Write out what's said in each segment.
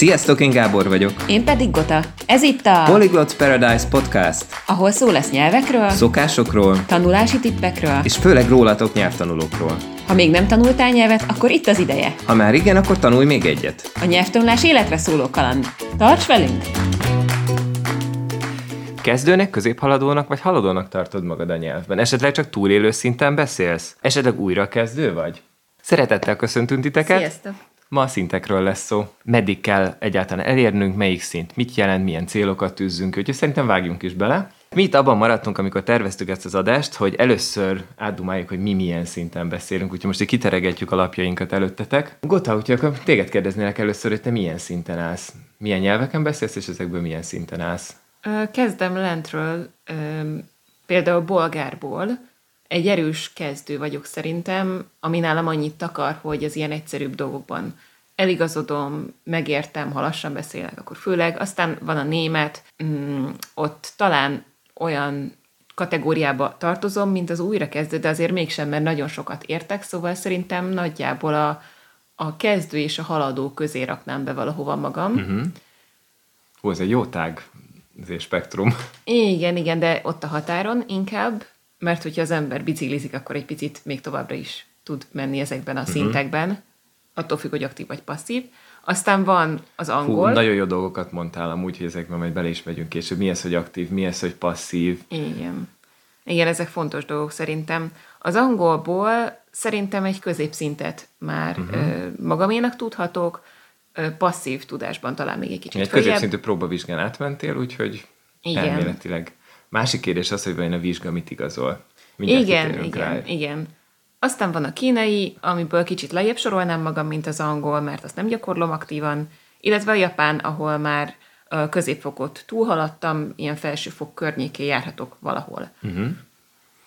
Sziasztok, én Gábor vagyok. Én pedig Gota. Ez itt a Polyglot Paradise Podcast. Ahol szó lesz nyelvekről, szokásokról, tanulási tippekről, és főleg rólatok nyelvtanulókról. Ha még nem tanultál nyelvet, akkor itt az ideje. Ha már igen, akkor tanulj még egyet. A nyelvtanulás életre szóló kaland. Tarts velünk! Kezdőnek, középhaladónak vagy haladónak tartod magad a nyelvben? Esetleg csak túlélő szinten beszélsz? Esetleg újra kezdő vagy? Szeretettel köszöntünk titeket! Sziasztok! Ma a szintekről lesz szó. Meddig kell egyáltalán elérnünk, melyik szint, mit jelent, milyen célokat tűzzünk, úgyhogy szerintem vágjunk is bele. Mi itt abban maradtunk, amikor terveztük ezt az adást, hogy először átdumáljuk, hogy mi milyen szinten beszélünk, úgyhogy most így kiteregetjük a lapjainkat előttetek. Gota, úgyhogy akkor téged kérdeznélek először, hogy te milyen szinten állsz? Milyen nyelveken beszélsz, és ezekből milyen szinten állsz? Kezdem lentről, például bolgárból. Egy erős kezdő vagyok szerintem, ami nálam annyit takar, hogy az ilyen egyszerűbb dolgokban eligazodom, megértem, ha lassan beszélek, akkor főleg. Aztán van a német, mm, ott talán olyan kategóriába tartozom, mint az újrakezdő, de azért mégsem, mert nagyon sokat értek, szóval szerintem nagyjából a, a kezdő és a haladó közé raknám be valahova magam. Uh-huh. Hú, ez egy jó tág ez spektrum. Igen, igen, de ott a határon inkább, mert hogyha az ember biciklizik, akkor egy picit még továbbra is tud menni ezekben a uh-huh. szintekben, attól függ, hogy aktív vagy passzív. Aztán van az angol. Hú, nagyon jó dolgokat mondtál amúgy, hogy ezekben majd bele is megyünk később. Mi ez, hogy aktív, mi ez, hogy passzív. Igen. Igen, ezek fontos dolgok szerintem. Az angolból szerintem egy középszintet már uh-huh. magaménak tudhatok, passzív tudásban talán még egy kicsit Egy középszintű próbavizsgán átmentél, úgyhogy igen. elméletileg. Másik kérdés az, hogy vajon a vizsga mit igazol. Mindjárt igen, igen, rá. igen. Aztán van a kínai, amiből kicsit lejjebb sorolnám magam, mint az angol, mert azt nem gyakorlom aktívan, illetve a japán, ahol már középfokot túlhaladtam, ilyen felsőfok környékén járhatok valahol. Uh-huh.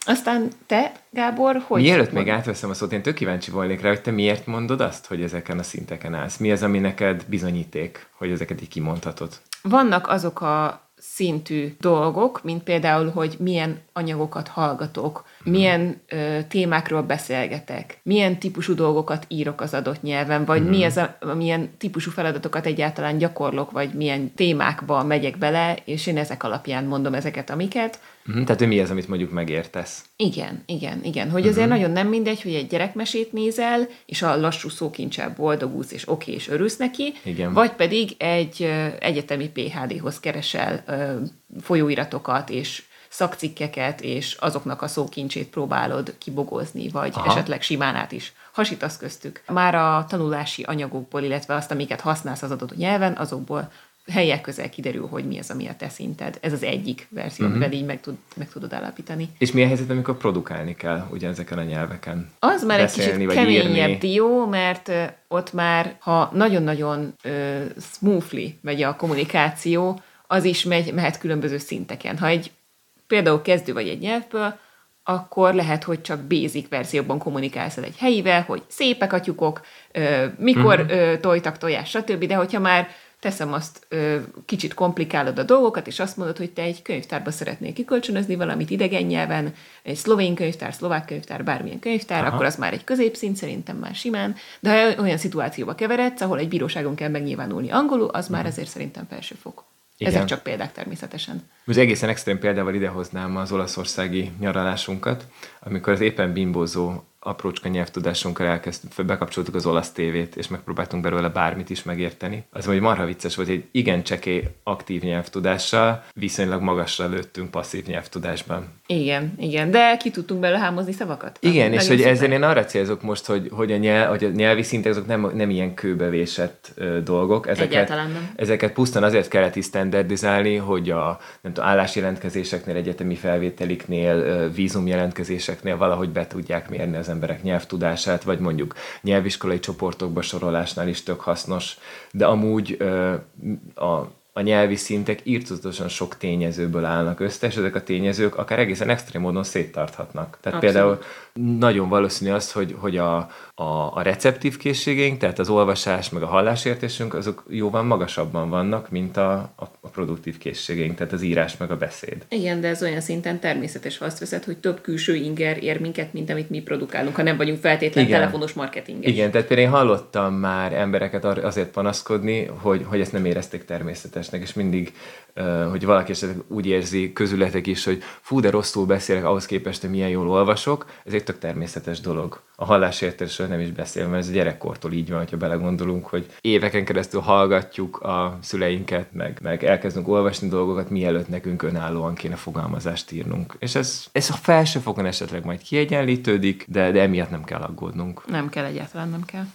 Aztán te, Gábor, hogy... Mielőtt még átveszem a szót, én tök kíváncsi volnék rá, hogy te miért mondod azt, hogy ezeken a szinteken állsz? Mi az, ami neked bizonyíték, hogy ezeket így kimondhatod? Vannak azok a szintű dolgok, mint például, hogy milyen anyagokat hallgatok, milyen ö, témákról beszélgetek, milyen típusú dolgokat írok az adott nyelven, vagy mm. mi az a, milyen típusú feladatokat egyáltalán gyakorlok, vagy milyen témákba megyek bele, és én ezek alapján mondom ezeket, amiket. Mm, tehát mi az, amit mondjuk megértesz? Igen, igen, igen. Hogy azért mm-hmm. nagyon nem mindegy, hogy egy gyerekmesét nézel, és a lassú szókincsel boldogulsz, és oké, és örülsz neki, igen. vagy pedig egy egyetemi PHD-hoz keresel folyóiratokat, és szakcikkeket, és azoknak a szókincsét próbálod kibogozni, vagy Aha. esetleg simán át is hasítasz köztük. Már a tanulási anyagokból, illetve azt, amiket használsz az adott nyelven, azokból helyek közel kiderül, hogy mi az, ami a te szinted. Ez az egyik verzió, uh-huh. amivel így meg, tud, meg tudod állapítani. És mi a helyzet, amikor produkálni kell ugye ezeken a nyelveken? Az már Beszélni, egy kicsit keményebb írni. dió, mert ott már, ha nagyon-nagyon uh, smoothly megy a kommunikáció, az is megy, mehet különböző szinteken. Ha egy például kezdő vagy egy nyelvből, akkor lehet, hogy csak basic verzióban kommunikálsz egy helyivel, hogy szépek a tyukok, mikor uh-huh. tojtak tojás, stb. De hogyha már teszem azt, kicsit komplikálod a dolgokat, és azt mondod, hogy te egy könyvtárba szeretnél kikölcsönözni valamit idegen nyelven, egy szlovén könyvtár, szlovák könyvtár, bármilyen könyvtár, Aha. akkor az már egy középszint, szerintem már simán. De ha olyan szituációba keveredsz, ahol egy bíróságon kell megnyilvánulni angolul, az már ezért szerintem felsőfok. Igen. Ezek csak példák természetesen. Most egészen extrém példával idehoznám az olaszországi nyaralásunkat, amikor az éppen bimbózó aprócska nyelvtudásunkkal elkezdtük, bekapcsoltuk az olasz tévét, és megpróbáltunk belőle bármit is megérteni. Az, hogy marha vicces volt, hogy igen cseké aktív nyelvtudással, viszonylag magasra lőttünk passzív nyelvtudásban. Igen, igen, de ki tudtunk belőle hámozni szavakat. Igen, és hogy ezzel én arra célzok most, hogy, hogy, a, nyelv, hogy a nyelvi szintek azok nem, nem ilyen kőbevésett ö, dolgok. Ezeket, nem. ezeket pusztán azért kellett is standardizálni, hogy a nem tudom, állásjelentkezéseknél, egyetemi felvételiknél, vízumjelentkezéseknél valahogy be tudják mérni az emberek nyelvtudását, vagy mondjuk nyelviskolai csoportokba sorolásnál is tök hasznos, de amúgy a a nyelvi szintek írtozatosan sok tényezőből állnak össze, és ezek a tényezők akár egészen extrém módon széttarthatnak. Tehát Abszolút. például nagyon valószínű az, hogy, hogy a, a, a receptív készségeink, tehát az olvasás meg a hallásértésünk, azok jóval magasabban vannak, mint a, a, a produktív készségeink, tehát az írás meg a beszéd. Igen, de ez olyan szinten természetes, ha azt veszed, hogy több külső inger ér minket, mint amit mi produkálunk, ha nem vagyunk feltétlenül telefonos marketinges. Igen, tehát például én hallottam már embereket azért panaszkodni, hogy, hogy ezt nem érezték természetesnek, és mindig hogy valaki esetleg úgy érzi közületek is, hogy fú, de rosszul beszélek ahhoz képest, hogy milyen jól olvasok, ez egy tök természetes dolog. A hallásértésről nem is beszél, mert ez gyerekkortól így van, ha belegondolunk, hogy éveken keresztül hallgatjuk a szüleinket, meg, meg elkezdünk olvasni dolgokat, mielőtt nekünk önállóan kéne fogalmazást írnunk. És ez, ez a felső fokon esetleg majd kiegyenlítődik, de, de emiatt nem kell aggódnunk. Nem kell egyáltalán, nem kell.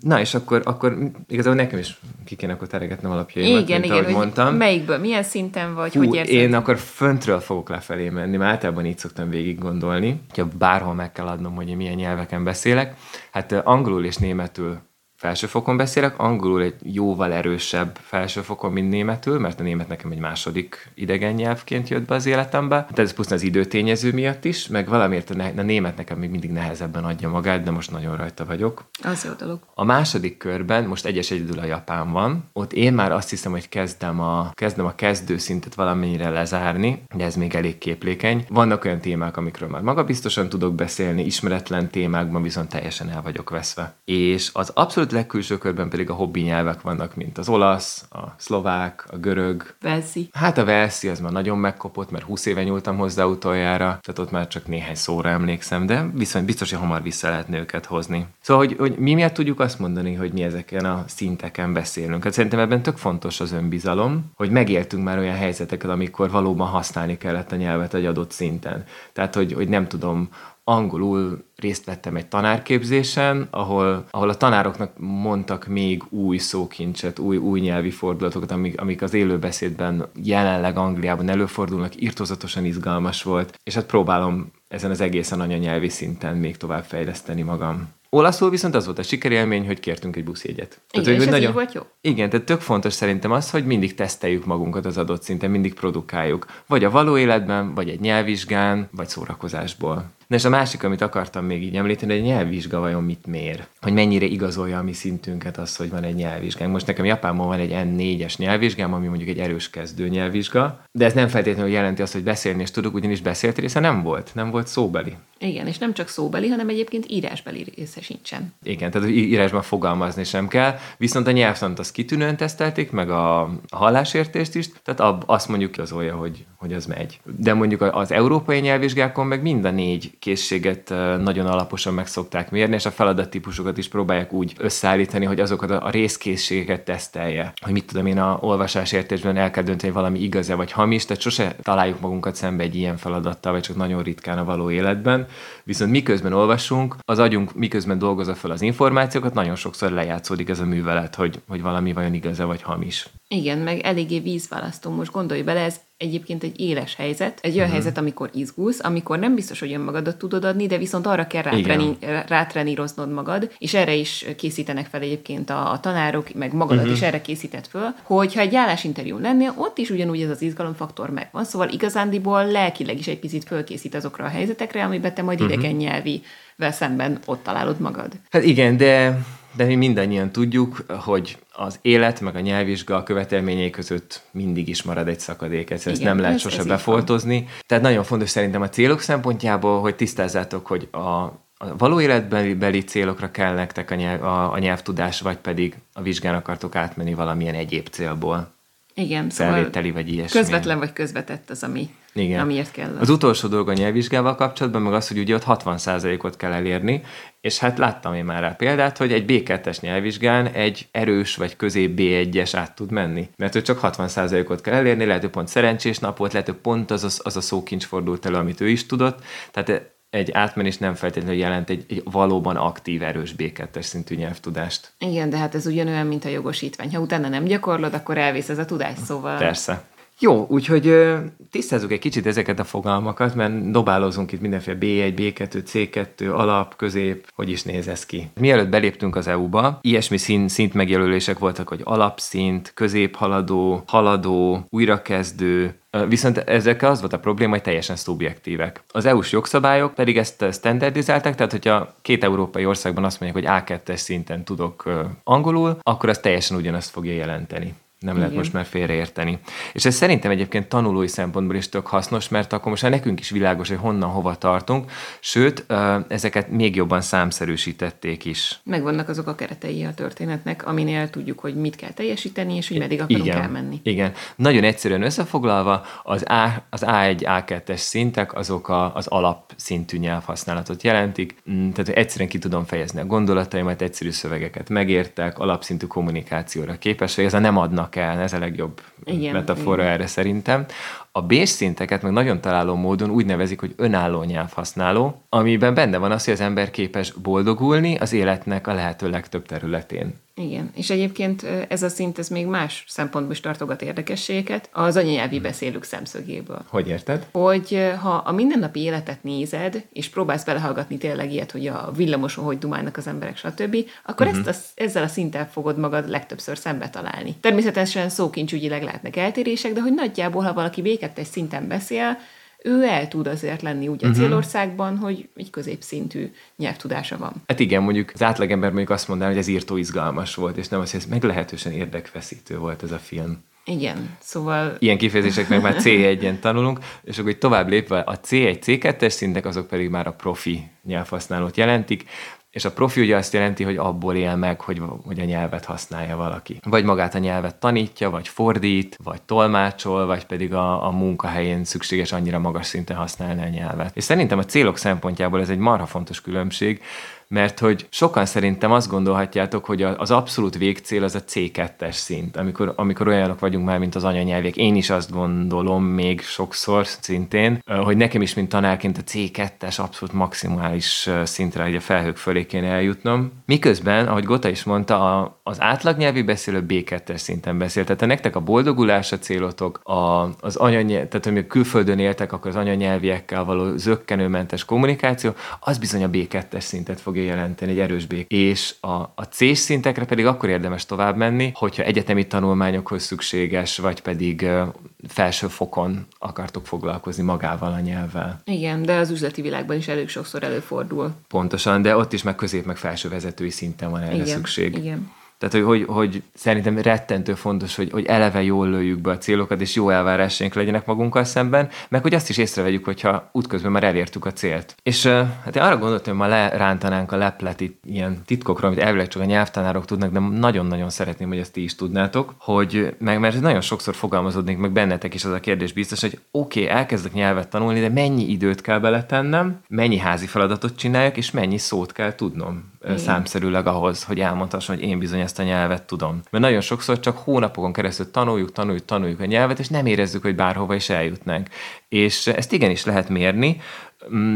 Na, és akkor, akkor igazából nekem is ki kéne akkor teregetnem alapjaimat, igen, mint igen, ahogy mondtam. Melyikből, milyen szinten vagy, Hú, hogy érzed? Én akkor föntről fogok lefelé menni, mert általában így szoktam végig gondolni, hogyha bárhol meg kell adnom, hogy én milyen nyelveken beszélek. Hát angolul és németül felsőfokon beszélek, angolul egy jóval erősebb felsőfokon, mint németül, mert a német nekem egy második idegen nyelvként jött be az életembe. Tehát ez pusztán az időtényező miatt is, meg valamiért a, ne- a német nekem még mindig nehezebben adja magát, de most nagyon rajta vagyok. Az jó dolog. A második körben, most egyes egyedül a japán van, ott én már azt hiszem, hogy kezdem a, kezdem a kezdőszintet valamennyire lezárni, de ez még elég képlékeny. Vannak olyan témák, amikről már magabiztosan tudok beszélni, ismeretlen témákban viszont teljesen el vagyok veszve. És az abszolút legkülső körben pedig a hobbi nyelvek vannak, mint az olasz, a szlovák, a görög. Velszi. Hát a velszi az már nagyon megkopott, mert 20 éve nyúltam hozzá utoljára, tehát ott már csak néhány szóra emlékszem, de viszont biztos, hogy hamar vissza lehetne őket hozni. Szóval, hogy, hogy mi miatt tudjuk azt mondani, hogy mi ezeken a szinteken beszélünk. Hát szerintem ebben tök fontos az önbizalom, hogy megéltünk már olyan helyzeteket, amikor valóban használni kellett a nyelvet egy adott szinten. Tehát, hogy, hogy nem tudom, angolul részt vettem egy tanárképzésen, ahol, ahol a tanároknak mondtak még új szókincset, új, új nyelvi fordulatokat, amik, amik az élőbeszédben jelenleg Angliában előfordulnak, írtozatosan izgalmas volt, és hát próbálom ezen az egészen anyanyelvi szinten még tovább fejleszteni magam. Olaszul viszont az volt a sikerélmény, hogy kértünk egy buszjegyet. Igen, tehát, és hogy nagyon... volt jó? Igen, tehát tök fontos szerintem az, hogy mindig teszteljük magunkat az adott szinten, mindig produkáljuk. Vagy a való életben, vagy egy nyelvvizsgán, vagy szórakozásból. Na és a másik, amit akartam még így említeni, hogy egy nyelvvizsga vajon mit mér? Hogy mennyire igazolja a mi szintünket az, hogy van egy nyelvvizsgánk. Most nekem Japánban van egy N4-es nyelvvizsgám, ami mondjuk egy erős kezdő nyelvvizsga, de ez nem feltétlenül jelenti azt, hogy beszélni is tudok, ugyanis beszélt része nem volt, nem volt szóbeli. Igen, és nem csak szóbeli, hanem egyébként írásbeli része sincsen. Igen, tehát írásban fogalmazni sem kell, viszont a nyelvtant azt kitűnően tesztelték, meg a, hallásértést is, tehát azt mondjuk igazolja, hogy, hogy az megy. De mondjuk az európai nyelvvizsgákon meg mind a négy készséget nagyon alaposan meg szokták mérni, és a feladattípusokat is próbálják úgy összeállítani, hogy azokat a részkészségeket tesztelje. Hogy mit tudom én, a olvasás értésben el kell dönteni, valami igaz-e vagy hamis, tehát sose találjuk magunkat szembe egy ilyen feladattal, vagy csak nagyon ritkán a való életben. Viszont miközben olvasunk, az agyunk miközben dolgozza fel az információkat, nagyon sokszor lejátszódik ez a művelet, hogy, hogy valami vajon igaz-e vagy hamis. Igen, meg eléggé vízválasztó. Most gondolj bele, ez egyébként egy éles helyzet, egy olyan uh-huh. helyzet, amikor izgulsz, amikor nem biztos, hogy önmagadat tudod adni, de viszont arra kell rátreni, rátreníroznod magad, és erre is készítenek fel egyébként a, a tanárok, meg magadat uh-huh. is erre készített föl, hogy ha egy állásinterjú lennél, ott is ugyanúgy ez az izgalomfaktor megvan, szóval igazándiból lelkileg is egy picit fölkészít azokra a helyzetekre, amiben te majd uh-huh. idegen nyelvi szemben ott találod magad. Hát igen, de de mi mindannyian tudjuk, hogy az élet meg a nyelvvizsga követelményei között mindig is marad egy szakadék, ezt Igen, nem lehet ez, sose ez befoltozni. Tehát nagyon fontos szerintem a célok szempontjából, hogy tisztázzátok, hogy a, a való életbeli beli célokra kell nektek a, nyelv, a, a nyelvtudás, vagy pedig a vizsgán akartok átmenni valamilyen egyéb célból. Igen, szóval vagy ilyesmi. Közvetlen vagy közvetett az, ami, Igen. amiért kell. Az utolsó dolog a nyelvvizsgával kapcsolatban, meg az, hogy ugye ott 60%-ot kell elérni, és hát láttam én már rá példát, hogy egy B2-es nyelvvizsgán egy erős vagy közép B1-es át tud menni. Mert hogy csak 60%-ot kell elérni, lehet, hogy pont szerencsés nap volt, lehet, hogy pont az a, az a szókincs fordult elő, amit ő is tudott. Tehát egy átmenés nem feltétlenül jelent egy, egy valóban aktív, erős B2-es szintű nyelvtudást. Igen, de hát ez ugyanolyan, mint a jogosítvány. Ha utána nem gyakorlod, akkor elvész ez a tudás, szóval... Persze. Jó, úgyhogy tisztázzuk egy kicsit ezeket a fogalmakat, mert dobálozunk itt mindenféle B1, B2, C2, alap, közép, hogy is néz ez ki. Mielőtt beléptünk az EU-ba, ilyesmi szint, szint megjelölések voltak, hogy alapszint, középhaladó, haladó, újrakezdő, Viszont ezekkel az volt a probléma, hogy teljesen szubjektívek. Az EU-s jogszabályok pedig ezt standardizálták, tehát hogyha két európai országban azt mondják, hogy A2-es szinten tudok angolul, akkor az teljesen ugyanazt fogja jelenteni nem lehet most már félreérteni. És ez szerintem egyébként tanulói szempontból is tök hasznos, mert akkor most már nekünk is világos, hogy honnan hova tartunk, sőt, ezeket még jobban számszerűsítették is. Megvannak azok a keretei a történetnek, aminél tudjuk, hogy mit kell teljesíteni, és hogy meddig akarunk igen, elmenni. Igen. Nagyon egyszerűen összefoglalva, az, A, az A1, A2-es szintek azok a, az alapszintű nyelvhasználatot jelentik, mm, tehát egyszerűen ki tudom fejezni a gondolataimat, egyszerű szövegeket megértek, alapszintű kommunikációra képes, vagy ez a nem adnak el, ez a legjobb igen, metafora igen. erre szerintem. A B szinteket meg nagyon találó módon úgy nevezik, hogy önálló nyelvhasználó, amiben benne van az, hogy az ember képes boldogulni az életnek a lehető legtöbb területén. Igen, és egyébként ez a szint ez még más szempontból is tartogat érdekességeket az anyanyelvi beszélők szemszögéből. Hogy érted? Hogy ha a mindennapi életet nézed, és próbálsz belehallgatni tényleg ilyet, hogy a villamoson hogy dumálnak az emberek, stb., akkor uh-huh. ezt a, ezzel a szinten fogod magad legtöbbször szembe találni. Természetesen szókincsügyileg lehetnek eltérések, de hogy nagyjából, ha valaki egy szinten beszél, ő el tud azért lenni úgy a uh-huh. célországban, hogy egy középszintű nyelvtudása van. Hát igen, mondjuk az átlagember mondjuk azt mondaná, hogy ez írtó izgalmas volt, és nem az, hogy ez meglehetősen érdekfeszítő volt ez a film. Igen, szóval... Ilyen kifejezéseknek már C1-en tanulunk, és akkor tovább lépve a C1, C2-es szintek, azok pedig már a profi nyelvhasználót jelentik, és a profi ugye azt jelenti, hogy abból él meg, hogy, hogy a nyelvet használja valaki. Vagy magát a nyelvet tanítja, vagy fordít, vagy tolmácsol, vagy pedig a, a munkahelyén szükséges annyira magas szinten használni a nyelvet. És szerintem a célok szempontjából ez egy marha fontos különbség, mert hogy sokan szerintem azt gondolhatjátok, hogy az abszolút végcél az a C2-es szint, amikor, amikor olyanok vagyunk már, mint az anyanyelvek. Én is azt gondolom még sokszor szintén, hogy nekem is, mint tanárként a C2-es abszolút maximális szintre, hogy a felhők fölé kéne eljutnom. Miközben, ahogy Gota is mondta, a, az átlagnyelvi beszélő B2-es szinten beszél. Tehát nektek a boldogulás a célotok, a, az anyanyelv, tehát amikor külföldön éltek, akkor az anyanyelviekkel való zöggenőmentes kommunikáció, az bizony a B2-es szintet fogja jelenteni, egy erős bék. És a, a C szintekre pedig akkor érdemes tovább menni, hogyha egyetemi tanulmányokhoz szükséges, vagy pedig felső fokon akartok foglalkozni magával a nyelvvel. Igen, de az üzleti világban is elég sokszor előfordul. Pontosan, de ott is meg közép, meg felső vezetői szinten van erre igen, szükség. Igen. Tehát, hogy, hogy, hogy szerintem rettentő fontos, hogy, hogy eleve jól lőjük be a célokat, és jó elvárásaink legyenek magunkkal szemben, meg hogy azt is észrevegyük, hogyha útközben már elértük a célt. És hát én arra gondoltam, hogy ma lerántanánk a leplet itt ilyen titkokról, amit elvileg csak a nyelvtanárok tudnak, de nagyon-nagyon szeretném, hogy ezt ti is tudnátok, hogy meg mert nagyon sokszor fogalmazódnék meg bennetek is az a kérdés biztos, hogy oké, okay, elkezdek nyelvet tanulni, de mennyi időt kell beletennem, mennyi házi feladatot csináljak, és mennyi szót kell tudnom igen. számszerűleg ahhoz, hogy elmondhassam, hogy én bizony ezt a nyelvet tudom. Mert nagyon sokszor csak hónapokon keresztül tanuljuk, tanuljuk, tanuljuk a nyelvet, és nem érezzük, hogy bárhova is eljutnánk. És ezt igenis lehet mérni,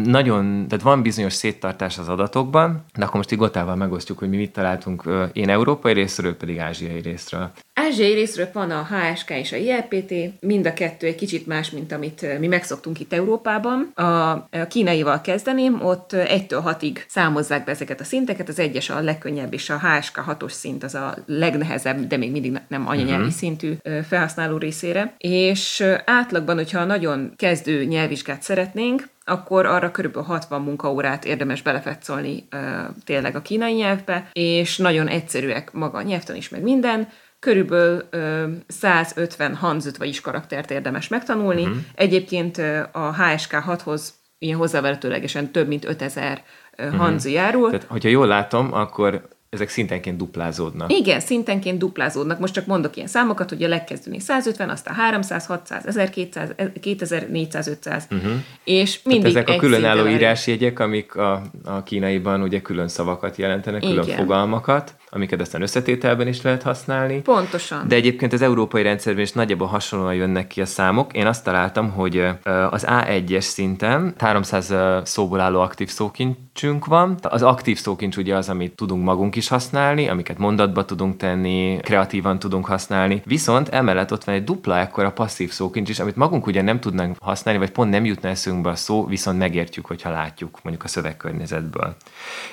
nagyon, tehát van bizonyos széttartás az adatokban, de akkor most igotával megosztjuk, hogy mi mit találtunk én európai részről, pedig ázsiai részről. Ázsiai részről van a HSK és a ILPT, mind a kettő egy kicsit más, mint amit mi megszoktunk itt Európában. A kínaival kezdeném, ott 1-től 6-ig számozzák be ezeket a szinteket, az egyes a legkönnyebb, és a HSK 6-os szint az a legnehezebb, de még mindig nem anyanyelvi uh-huh. szintű felhasználó részére. És átlagban, hogyha nagyon kezdő nyelvvizsgát szeretnénk, akkor arra körülbelül 60 munkaórát érdemes belefetszolni uh, tényleg a kínai nyelvbe, és nagyon egyszerűek maga a nyelvtan is, meg minden, körülbelül ö, 150 hanzut, vagyis karaktert érdemes megtanulni. Uh-huh. Egyébként ö, a HSK 6-hoz ilyen hozzávetőlegesen több mint 5000 uh-huh. hanzu járul. Tehát, hogyha jól látom, akkor ezek szintenként duplázódnak. Igen, szintenként duplázódnak. Most csak mondok ilyen számokat, hogy a legkezdőnél 150, aztán 300, 600, 1200, 2400, 500, uh-huh. és mindig Tehát ezek a különálló írásjegyek, amik a, a kínaiban ugye külön szavakat jelentenek, külön Igen. fogalmakat amiket aztán összetételben is lehet használni. Pontosan. De egyébként az európai rendszerben is nagyjából hasonlóan jönnek ki a számok. Én azt találtam, hogy az A1-es szinten 300 szóból álló aktív szókincsünk van. Az aktív szókincs ugye az, amit tudunk magunk is használni, amiket mondatba tudunk tenni, kreatívan tudunk használni. Viszont emellett ott van egy dupla ekkora passzív szókincs is, amit magunk ugye nem tudnánk használni, vagy pont nem jutna eszünkbe a szó, viszont megértjük, hogyha látjuk mondjuk a szövegkörnyezetből.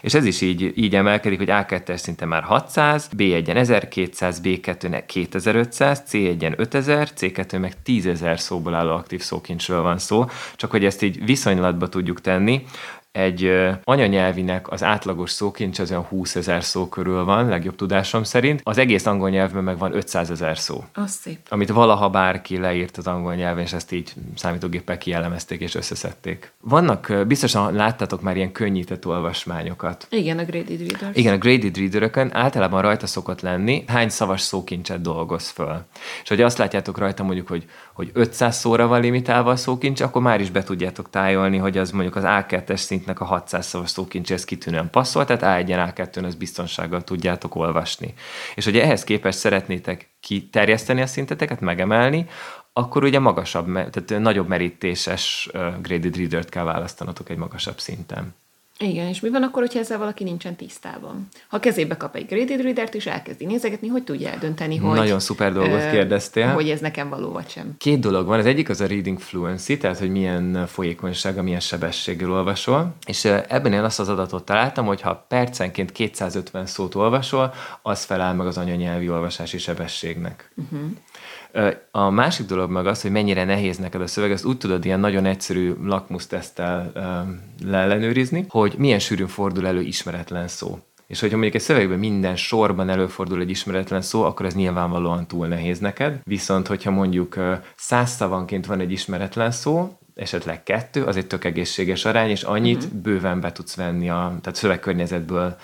És ez is így, így emelkedik, hogy A2-es szinten már 600, B1-en 1200, B2-nek 2500, C1-en 5000, C2 meg 10.000 szóból álló aktív szókincsről van szó, csak hogy ezt így viszonylatba tudjuk tenni, egy anyanyelvinek az átlagos szókincs az olyan 20 ezer szó körül van, legjobb tudásom szerint. Az egész angol nyelvben meg van 500 ezer szó. Az szép. Amit valaha bárki leírt az angol nyelven, és ezt így számítógéppel kielemezték és összeszedték. Vannak, biztosan láttátok már ilyen könnyített olvasmányokat. Igen, a graded readers. Igen, a graded readerökön általában rajta szokott lenni, hány szavas szókincset dolgoz föl. És hogy azt látjátok rajta mondjuk, hogy, hogy 500 szóra van limitálva a szókincs, akkor már is be tudjátok tájolni, hogy az mondjuk az A2-es szintnek a 600 szavas szókincshez kitűnően passzol, tehát A1-en, A2-n az biztonsággal tudjátok olvasni. És hogy ehhez képest szeretnétek kiterjeszteni a szinteteket, megemelni, akkor ugye magasabb, tehát nagyobb merítéses graded reader-t kell választanotok egy magasabb szinten. Igen, és mi van akkor, hogyha ezzel valaki nincsen tisztában? Ha kezébe kap egy graded reader és elkezdi nézegetni, hogy tudja eldönteni, hogy... Nagyon szuper dolgot ö, kérdeztél. Hogy ez nekem való, vagy sem. Két dolog van. Az egyik az a reading fluency, tehát hogy milyen folyékonysága, milyen sebességgel olvasol. És ebben én azt az adatot találtam, hogy ha percenként 250 szót olvasol, az felel meg az anyanyelvi olvasási sebességnek. Uh-huh. A másik dolog meg az, hogy mennyire nehéz neked a szöveg, ezt úgy tudod ilyen nagyon egyszerű lakmusztesztel leellenőrizni, hogy milyen sűrűn fordul elő ismeretlen szó. És hogyha mondjuk egy szövegben minden sorban előfordul egy ismeretlen szó, akkor ez nyilvánvalóan túl nehéz neked. Viszont, hogyha mondjuk száz szavanként van egy ismeretlen szó, esetleg kettő, az egy tök egészséges arány, és annyit uh-huh. bőven be tudsz venni a tehát szövegkörnyezetből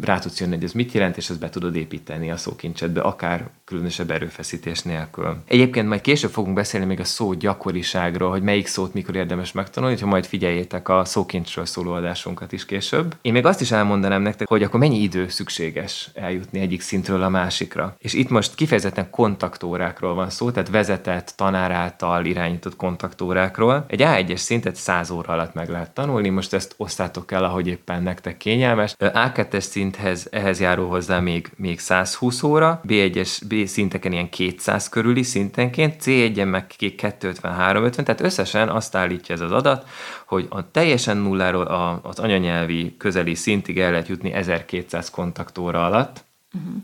rá tudsz jönni, hogy ez mit jelent, és ezt be tudod építeni a szókincsedbe, akár különösebb erőfeszítés nélkül. Egyébként majd később fogunk beszélni még a szó gyakoriságról, hogy melyik szót mikor érdemes megtanulni, ha majd figyeljétek a szókincsről szóló adásunkat is később. Én még azt is elmondanám nektek, hogy akkor mennyi idő szükséges eljutni egyik szintről a másikra. És itt most kifejezetten kontaktórákról van szó, tehát vezetett, tanár által irányított kontaktórákról. Egy A1-es szintet 100 óra alatt meg lehet tanulni, most ezt osztátok el, ahogy éppen nektek kényelmes. A2-es szinthez ehhez járó hozzá még, még 120 óra, B1-es B szinteken ilyen 200 körüli szintenként, C1-en meg 250-350, tehát összesen azt állítja ez az adat, hogy a teljesen nulláról a, az anyanyelvi közeli szintig el lehet jutni 1200 kontaktóra alatt, uh-huh.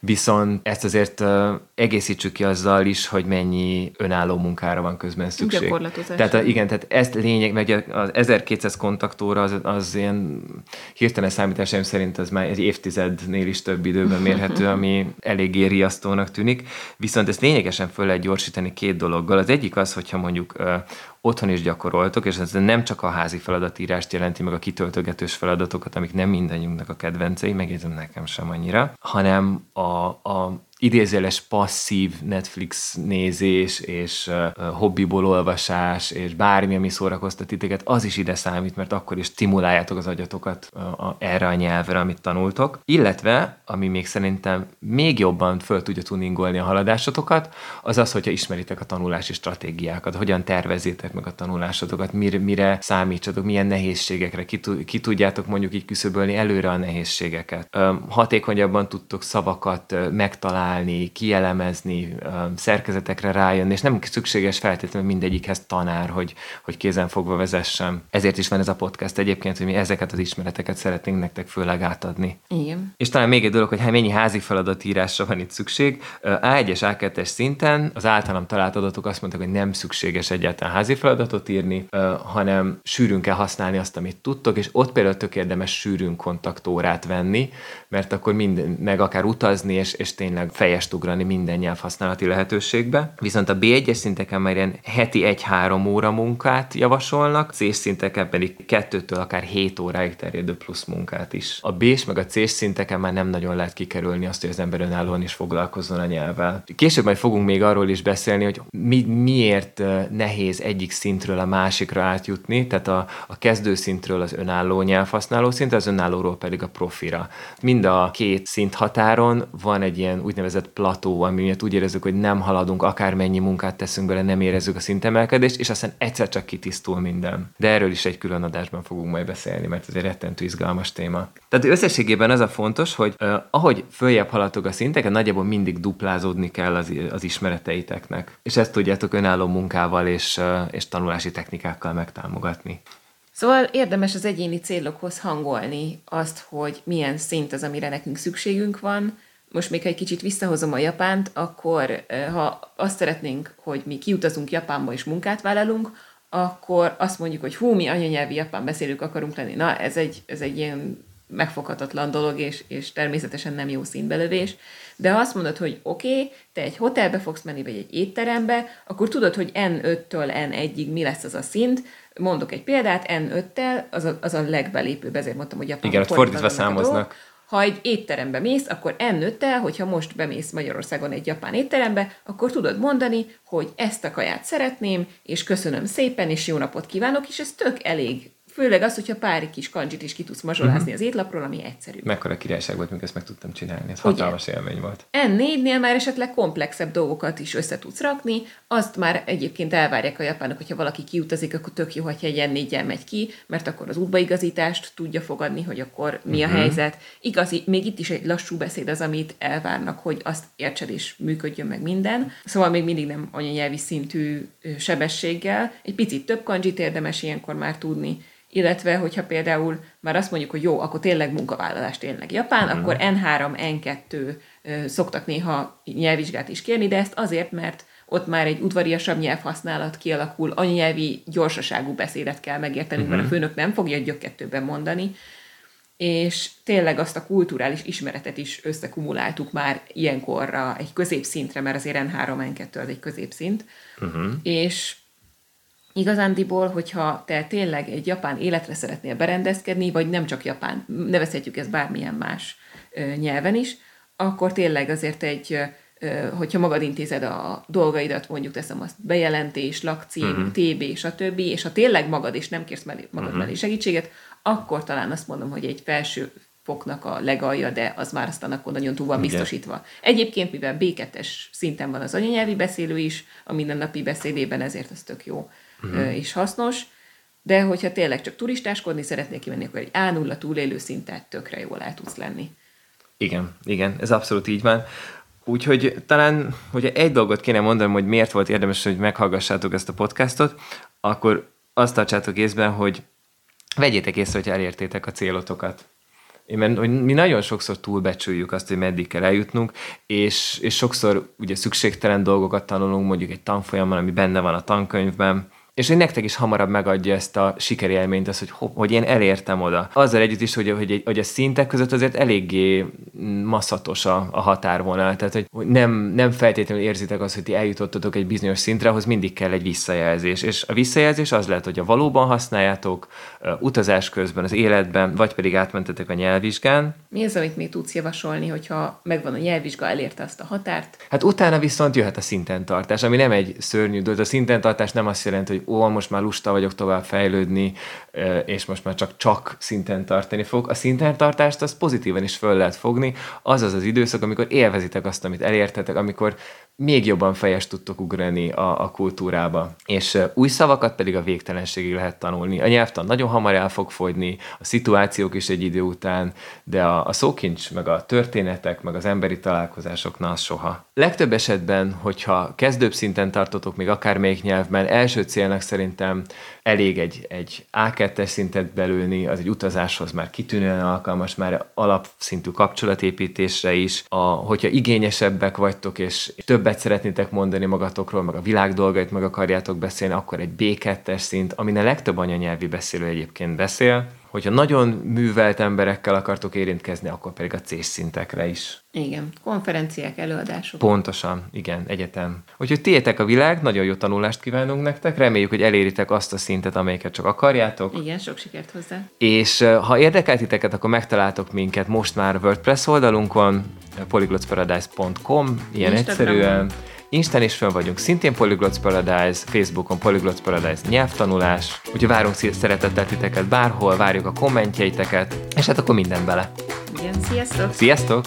Viszont ezt azért egészítsük ki azzal is, hogy mennyi önálló munkára van közben szükség. Tehát igen, tehát ezt lényeg, meg az 1200 kontaktóra az, az ilyen hirtelen számításaim szerint az már egy évtizednél is több időben mérhető, ami eléggé riasztónak tűnik. Viszont ezt lényegesen föl lehet gyorsítani két dologgal. Az egyik az, hogyha mondjuk otthon is gyakoroltok, és ez nem csak a házi feladatírást jelenti, meg a kitöltögetős feladatokat, amik nem mindannyiunknak a kedvencei, megjegyzem nekem sem annyira, hanem a, a idézéles passzív Netflix nézés, és uh, hobbiból olvasás, és bármi, ami szórakoztat titeket, az is ide számít, mert akkor is stimuláljátok az agyatokat uh, a, erre a nyelvre, amit tanultok. Illetve, ami még szerintem még jobban föl tudja tuningolni a haladásotokat, az az, hogyha ismeritek a tanulási stratégiákat, hogyan tervezzétek meg a tanulásotokat, mire, mire számítsatok, milyen nehézségekre, ki, ki tudjátok mondjuk így küszöbölni előre a nehézségeket. Uh, hatékonyabban tudtok szavakat megtalálni, kitalálni, kielemezni, szerkezetekre rájönni, és nem szükséges feltétlenül mindegyikhez tanár, hogy, hogy kézen fogva vezessem. Ezért is van ez a podcast egyébként, hogy mi ezeket az ismereteket szeretnénk nektek főleg átadni. Igen. És talán még egy dolog, hogy hát mennyi házi feladatírásra van itt szükség. A1-es, A2-es szinten az általam talált adatok azt mondták, hogy nem szükséges egyáltalán házi feladatot írni, hanem sűrűn kell használni azt, amit tudtok, és ott például tök érdemes sűrűn kontaktórát venni, mert akkor minden, meg akár utazni, és, és tényleg fejest ugrani minden nyelvhasználati lehetőségbe. Viszont a B1-es szinteken már ilyen heti 1-3 óra munkát javasolnak, C-s szinteken pedig 2-től akár 7 óráig terjedő plusz munkát is. A B-s meg a C-s szinteken már nem nagyon lehet kikerülni azt, hogy az ember önállóan is foglalkozzon a nyelvvel. Később majd fogunk még arról is beszélni, hogy mi, miért nehéz egyik szintről a másikra átjutni, tehát a, a kezdőszintről az önálló nyelvhasználó szint, az önállóról pedig a profira. Mind a két szint határon van egy ilyen úgynevezett úgynevezett plató, ami miatt úgy érezzük, hogy nem haladunk, akármennyi munkát teszünk bele, nem érezzük a szintemelkedést, és aztán egyszer csak kitisztul minden. De erről is egy külön adásban fogunk majd beszélni, mert ez egy rettentő izgalmas téma. Tehát összességében az a fontos, hogy uh, ahogy följebb haladtok a szinteken, nagyjából mindig duplázódni kell az, az ismereteiteknek. És ezt tudjátok önálló munkával és, uh, és tanulási technikákkal megtámogatni. Szóval érdemes az egyéni célokhoz hangolni azt, hogy milyen szint az, amire nekünk szükségünk van, most még egy kicsit visszahozom a Japánt, akkor ha azt szeretnénk, hogy mi kiutazunk Japánba és munkát vállalunk, akkor azt mondjuk, hogy hú, mi anyanyelvi japán beszélők akarunk lenni. Na, ez egy, ez egy ilyen megfoghatatlan dolog, és, és természetesen nem jó színbelövés. De ha azt mondod, hogy oké, okay, te egy hotelbe fogsz menni, vagy egy étterembe, akkor tudod, hogy N5-től N1-ig mi lesz az a szint. Mondok egy példát, N5-tel, az a, az a legbelépőbb, ezért mondtam, hogy japán Igen, ott fordítva számoznak. Ha egy étterembe mész, akkor N5-tel, hogyha most bemész Magyarországon egy japán étterembe, akkor tudod mondani, hogy ezt a kaját szeretném, és köszönöm szépen, és jó napot kívánok, és ez tök elég Főleg az, hogyha pár kis kanjit is ki tudsz mazsolázni uh-huh. az étlapról, ami egyszerű. Mekkora királyság volt, mikor ezt meg tudtam csinálni. Ez hatalmas élmény volt. N4-nél már esetleg komplexebb dolgokat is össze tudsz rakni, azt már egyébként elvárják a japánok, hogyha valaki kiutazik, akkor tök jó, hogyha egy N4-jel megy ki, mert akkor az útbaigazítást tudja fogadni, hogy akkor mi uh-huh. a helyzet. Igazi, még itt is egy lassú beszéd az, amit elvárnak, hogy azt értsed és működjön meg minden. Szóval még mindig nem anyanyelvi szintű sebességgel. Egy picit több kanjit érdemes ilyenkor már tudni, illetve hogyha például már azt mondjuk, hogy jó, akkor tényleg munkavállalás, tényleg Japán, uh-huh. akkor N3, N2 szoktak néha nyelvvizsgát is kérni, de ezt azért, mert ott már egy udvariasabb nyelvhasználat kialakul, anyanyelvi gyorsaságú beszédet kell megérteni, uh-huh. mert a mhm. főnök nem fogja gyökkettőben mondani, és tényleg azt a kulturális ismeretet is összekumuláltuk már ilyenkorra egy középszintre, mert azért N3, N2 az egy középszint, uh-huh. és igazándiból, hogyha te tényleg egy japán életre szeretnél berendezkedni, vagy nem csak japán, nevezhetjük ezt bármilyen más nyelven is, akkor tényleg azért egy, hogyha magad intézed a dolgaidat, mondjuk teszem azt bejelentés, lakcím, uh-huh. TB, stb., és ha tényleg magad és nem kérsz mellé, magad uh-huh. mellé segítséget, akkor talán azt mondom, hogy egy felső foknak a legalja, de az már aztán akkor nagyon túl van biztosítva. Egyébként, mivel B2-es szinten van az anyanyelvi beszélő is, a mindennapi beszédében, ezért ez tök jó uh-huh. és hasznos, de hogyha tényleg csak turistáskodni szeretnék kimenni, akkor egy A0 túlélő szintet tökre jól el tudsz lenni. Igen, igen, ez abszolút így van. Úgyhogy talán, hogyha egy dolgot kéne mondanom, hogy miért volt érdemes, hogy meghallgassátok ezt a podcastot, akkor azt tartsátok észben, hogy vegyétek észre, hogy elértétek a célotokat. Én, mert hogy mi nagyon sokszor túlbecsüljük azt, hogy meddig kell eljutnunk, és, és sokszor ugye szükségtelen dolgokat tanulunk, mondjuk egy tanfolyamon, ami benne van a tankönyvben, és hogy nektek is hamarabb megadja ezt a sikerélményt, az, hogy, hogy én elértem oda. Azzal együtt is, hogy, hogy, hogy a szintek között azért eléggé maszatos a, a határvonal, tehát hogy nem, nem feltétlenül érzitek azt, hogy ti eljutottatok egy bizonyos szintre, ahhoz mindig kell egy visszajelzés. És a visszajelzés az lehet, hogy a valóban használjátok utazás közben, az életben, vagy pedig átmentetek a nyelvvizsgán. Mi az, amit még tudsz javasolni, hogyha megvan a nyelvvizsga, elérte azt a határt? Hát utána viszont jöhet a szinten tartás, ami nem egy szörnyű dolog. A szinten tartás nem azt jelenti, hogy ó, most már lusta vagyok tovább fejlődni, és most már csak csak szinten tartani fog. A szinten tartást az pozitívan is föl lehet fogni. Az az az időszak, amikor élvezitek azt, amit elértetek, amikor még jobban fejes tudtok ugrani a, a kultúrába. És új szavakat pedig a végtelenségig lehet tanulni. A nyelvtan nagyon hamar el fog fogyni, a szituációk is egy idő után, de a, a szókincs, meg a történetek, meg az emberi találkozások, az soha. Legtöbb esetben, hogyha kezdőbb szinten tartotok még akármelyik nyelvben, első célnak szerintem elég egy, egy A2-es szintet belülni, az egy utazáshoz már kitűnően alkalmas, már alapszintű kapcsolatépítésre is. A, hogyha igényesebbek vagytok, és többet szeretnétek mondani magatokról, meg a világ dolgait meg akarjátok beszélni, akkor egy B2-es szint, amin a legtöbb anyanyelvi beszélő egyébként beszél, hogyha nagyon művelt emberekkel akartok érintkezni, akkor pedig a C szintekre is. Igen, konferenciák, előadások. Pontosan, igen, egyetem. Úgyhogy tiétek a világ, nagyon jó tanulást kívánunk nektek, reméljük, hogy eléritek azt a szintet, amelyiket csak akarjátok. Igen, sok sikert hozzá. És ha érdekelt titeket, akkor megtaláltok minket most már WordPress oldalunkon, polyglotsparadise.com, ilyen egyszerűen Instán is fel vagyunk, szintén Polyglots Paradise, Facebookon Polyglots Paradise nyelvtanulás, úgyhogy várunk szeretettel titeket bárhol, várjuk a kommentjeiteket, és hát akkor minden bele. Igen, sziasztok! Sziasztok!